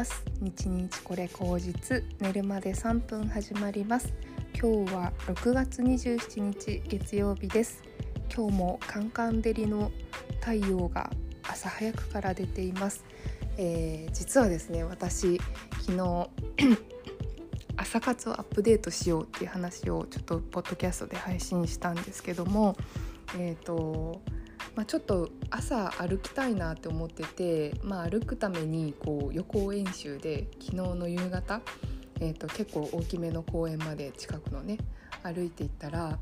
ます。日々これ口実寝るまで3分始まります。今日は6月27日月曜日です。今日もカンカン照りの太陽が朝早くから出ています、えー、実はですね私昨日 朝活をアップデートしようっていう話をちょっとポッドキャストで配信したんですけどもえっ、ー、とまあ、ちょっと朝歩きたいなって思ってて、まあ、歩くためにこう予行演習で昨日の夕方、えー、と結構大きめの公園まで近くのね歩いていったら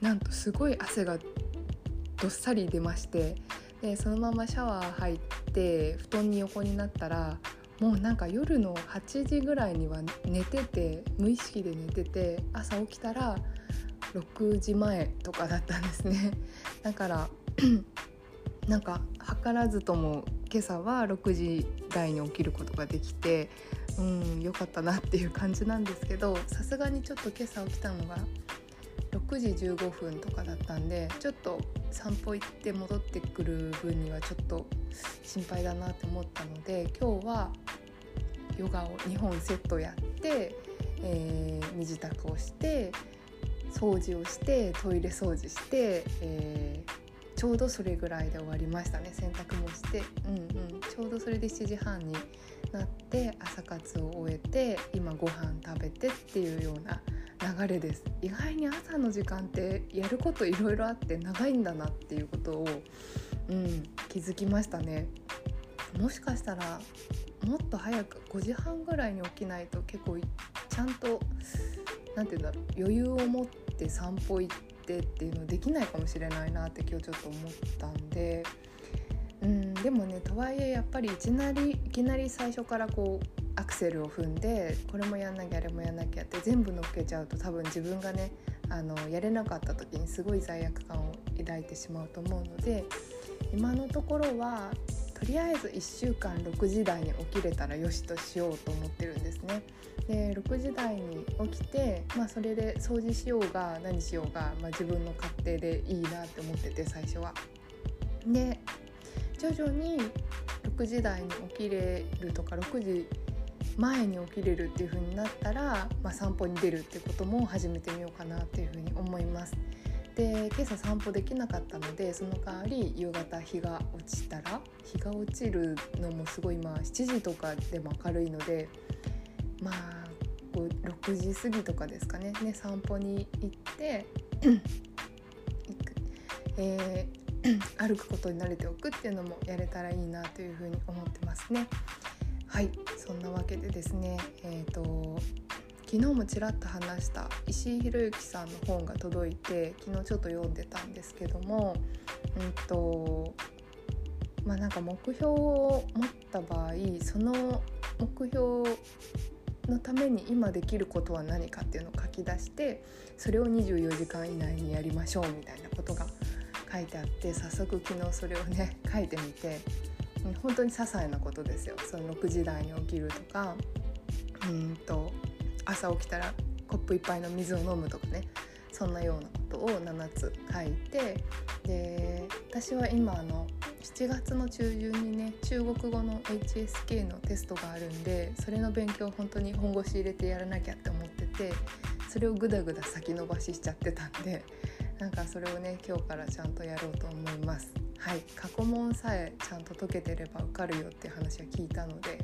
なんとすごい汗がどっさり出ましてでそのままシャワー入って布団に横になったらもうなんか夜の8時ぐらいには寝てて無意識で寝てて朝起きたら6時前とかだったんですね。だから なんか図らずとも今朝は6時台に起きることができてうん良かったなっていう感じなんですけどさすがにちょっと今朝起きたのが6時15分とかだったんでちょっと散歩行って戻ってくる分にはちょっと心配だなって思ったので今日はヨガを2本セットやって、えー、身支度をして掃除をしてトイレ掃除して、えーちょうどそれぐらいで終わりましたね。洗濯もして、うんうん、ちょうどそれで7時半になって朝活を終えて今ご飯食べてっていうような流れです。意外に朝の時間ってやることいろいろあって長いんだなっていうことを、うん、気づきましたね。もしかしたらもっと早く5時半ぐらいに起きないと結構ちゃんと何て言うんだろう。余裕を持って散歩行ってってっていうのできないかもしれないなって今日ちょっと思ったんでうんでもねとはいえやっぱりいきなりいきなり最初からこうアクセルを踏んでこれもやんなきゃあれもやんなきゃって全部乗っけちゃうと多分自分がねあのやれなかった時にすごい罪悪感を抱いてしまうと思うので今のところはとりあえず1週間6時台に起きれたらよしとしようと思ってるんですね。で6時台に起きて、まあ、それで掃除しようが何しようが、まあ、自分の勝手でいいなって思ってて最初は。で徐々に6時台に起きれるとか6時前に起きれるっていう風になったら、まあ、散歩に出るってことも始めてみようかなっていう風に思います。で今朝散歩できなかったのでその代わり夕方日が落ちたら日が落ちるのもすごいまあ7時とかでも明るいのでまあ6時過ぎとかですかねね散歩に行ってえー、歩くことに慣れておくっていうのもやれたらいいなというふうに思ってますね。はいそんなわけでですねえっ、ー、と昨日もちらっと話した石井宏之さんの本が届いて昨日ちょっと読んでたんですけどもうんとまあなんか目標を持った場合その目標のために今できることは何かっていうのを書き出してそれを24時間以内にやりましょうみたいなことが書いてあって早速昨日それをね 書いてみて本当に些細なことですよ。その6時台に起きるとかうんと朝起きたらコップ1杯の水を飲むとかね。そんなようなことを7つ書いて。で私は今あの7月の中旬にね中国語の HSK のテストがあるんでそれの勉強本当に本腰入れてやらなきゃって思っててそれをグダグダ先延ばししちゃってたんでなんかそれをね今日からちゃんとやろうと思います。はい。過去問さえちゃんと解けてれば受かるよって話は聞いたので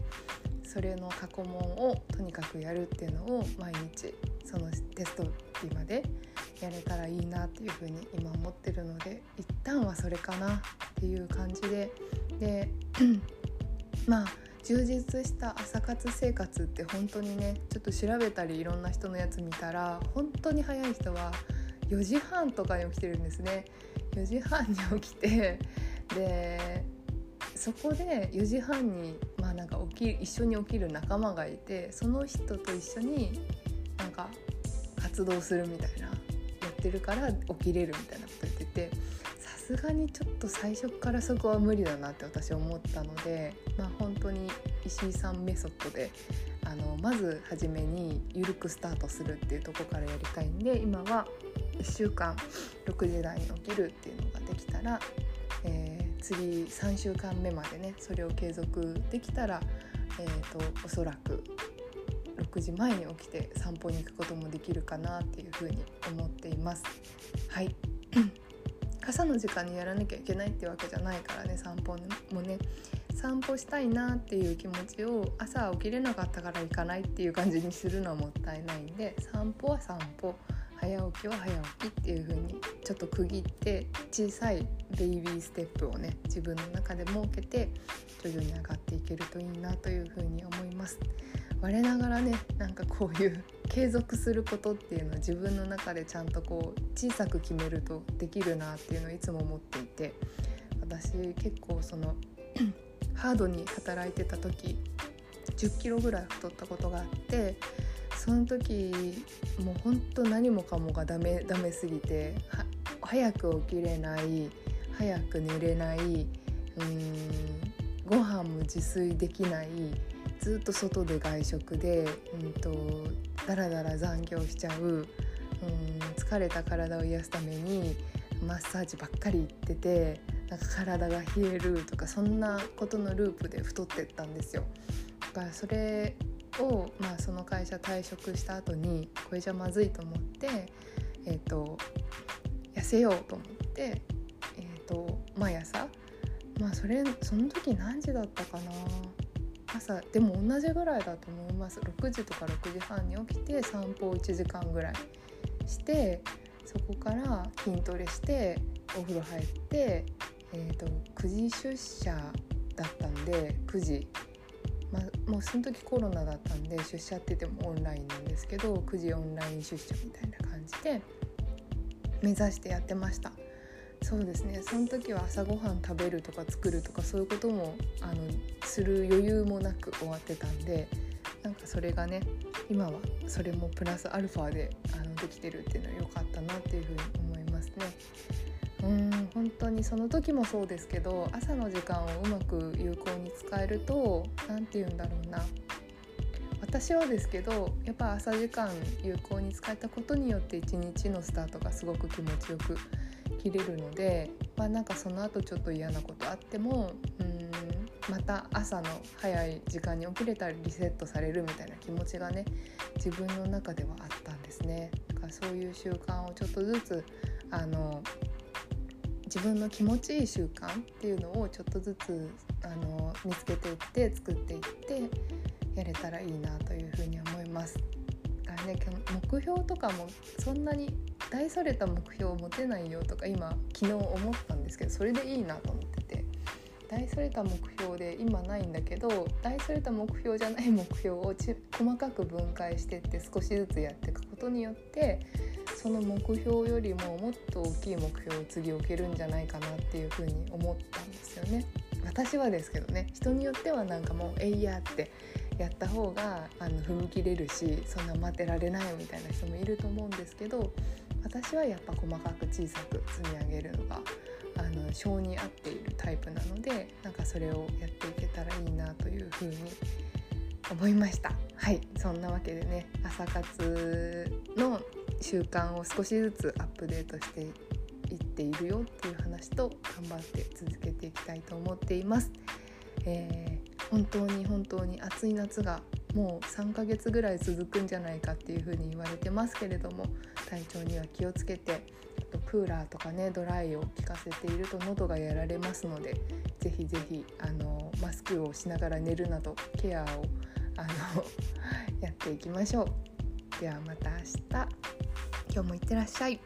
それの過去問をとにかくやるっていうのを毎日そのテスト日までやれたらいいなっていうふうに今思ってるので一旦はそれかなっていう感じで。で まあ充実した朝活生活って本当にねちょっと調べたりいろんな人のやつ見たら本当に早い人は4時半とかに起きてるんですね。4時半に起きてでそこで4時半にき一緒に起きる仲間がいてその人と一緒になんか活動するみたいなやってるから起きれるみたいなこと言っててさすがにちょっと最初からそこは無理だなって私思ったのでまあ本当に石井さんメソッドであのまず初めに緩くスタートするっていうとこからやりたいんで今は1週間6時台に起きるっていうのができたら、えー、次3週間目までねそれを継続できたらえーと、おそらく6時前に起きて散歩に行くこともできるかなっていうふうに思っています。はい。朝の時間にやらなきゃいけないってわけじゃないからね散歩もね。散歩したいなっていう気持ちを朝起きれなかったから行かないっていう感じにするのはもったいないんで散歩は散歩。早起きは早起きっていう風にちょっと区切って小さいベイビーステップをね自分の中で設けて徐々に上がっていけるといいなという風に思います。我ながらねなんかこういう継続することっていうのは自分の中でちゃんとこう小さく決めるとできるなっていうのをいつも思っていて私結構その ハードに働いてた時1 0キロぐらい太ったことがあってその時もうほんと何もかもがダメダメすぎて早く起きれない早く寝れないうんご飯も自炊できないずっと外で外食で、うんと、だらだら残業しちゃう、うん、疲れた体を癒すためにマッサージばっかり行っててなんか体が冷えるとかそんなことのループで太ってったんですよ。だからそれを、まあ、その会社退職した後にこれじゃまずいと思って、えーと、痩せようと思って、と、毎朝？まあそれその時何時だったかな？朝でも同じぐらいだと思います6時とか6時半に起きて散歩を1時間ぐらいしてそこから筋トレしてお風呂入って、えーと、9時出社だったんで9時。まあ、もうその時コロナだったんで出社っててもオンラインなんですけど9時オンライン出社みたいな感じで目指してやってました。そうですねその時は朝ごはん食べるとか作るとかそういうこともあのする余裕もなく終わってたんでなんかそれがね今はそれもプラスアルファであのできてるっていうのは良かったなっていうふうに思いますね。うん本当にその時もそうですけど朝の時間をうまく有効に使えると何て言うんだろうな私はですけどやっぱ朝時間有効に使えたことによって一日のスタートがすごく気持ちよく切れるのでまあなんかその後ちょっと嫌なことあってもうんまた朝の早い時間に起きれたらリセットされるみたいな気持ちがね自分の中ではあったんですね。だからそういう習慣をちょっとずつあの自分の気持ちいい習慣っていうのをちょっとずつあの見つけていって作っていってやれたらいいなというふうに思います。ね目標とかもそんなに大それた目標を持てないよとか今昨日思ったんですけどそれでいいなと思ってて大それた目標で今ないんだけど大それた目標じゃない目標をち細かく分解してって少しずつやっていくことによってその目標よりももっと大きい目標を次置けるんじゃないかなっていうふうに思ったんですよね。私はですけどね人によってはなんかもう「えいや」ってやった方があの踏み切れるしそんな待ってられないみたいな人もいると思うんですけど私はやっぱ細かく小さく積み上げるのがあの性に合っているタイプなのでなんかそれをやっていけたらいいなというふうに思いましたはいそんなわけでね朝活の習慣を少しずつアップデートしていっているよっていう話と頑張って続けていきたいと思っています。えー、本当に本当に暑い夏がもう3ヶ月ぐらい続くんじゃないかっていうふうに言われてますけれども体調には気をつけてクーラーとかねドライを効かせていると喉がやられますのでぜひぜひあのマスクをしながら寝るなどケアをあのやっていきましょう。ではまた明日今日もいってらっしゃい。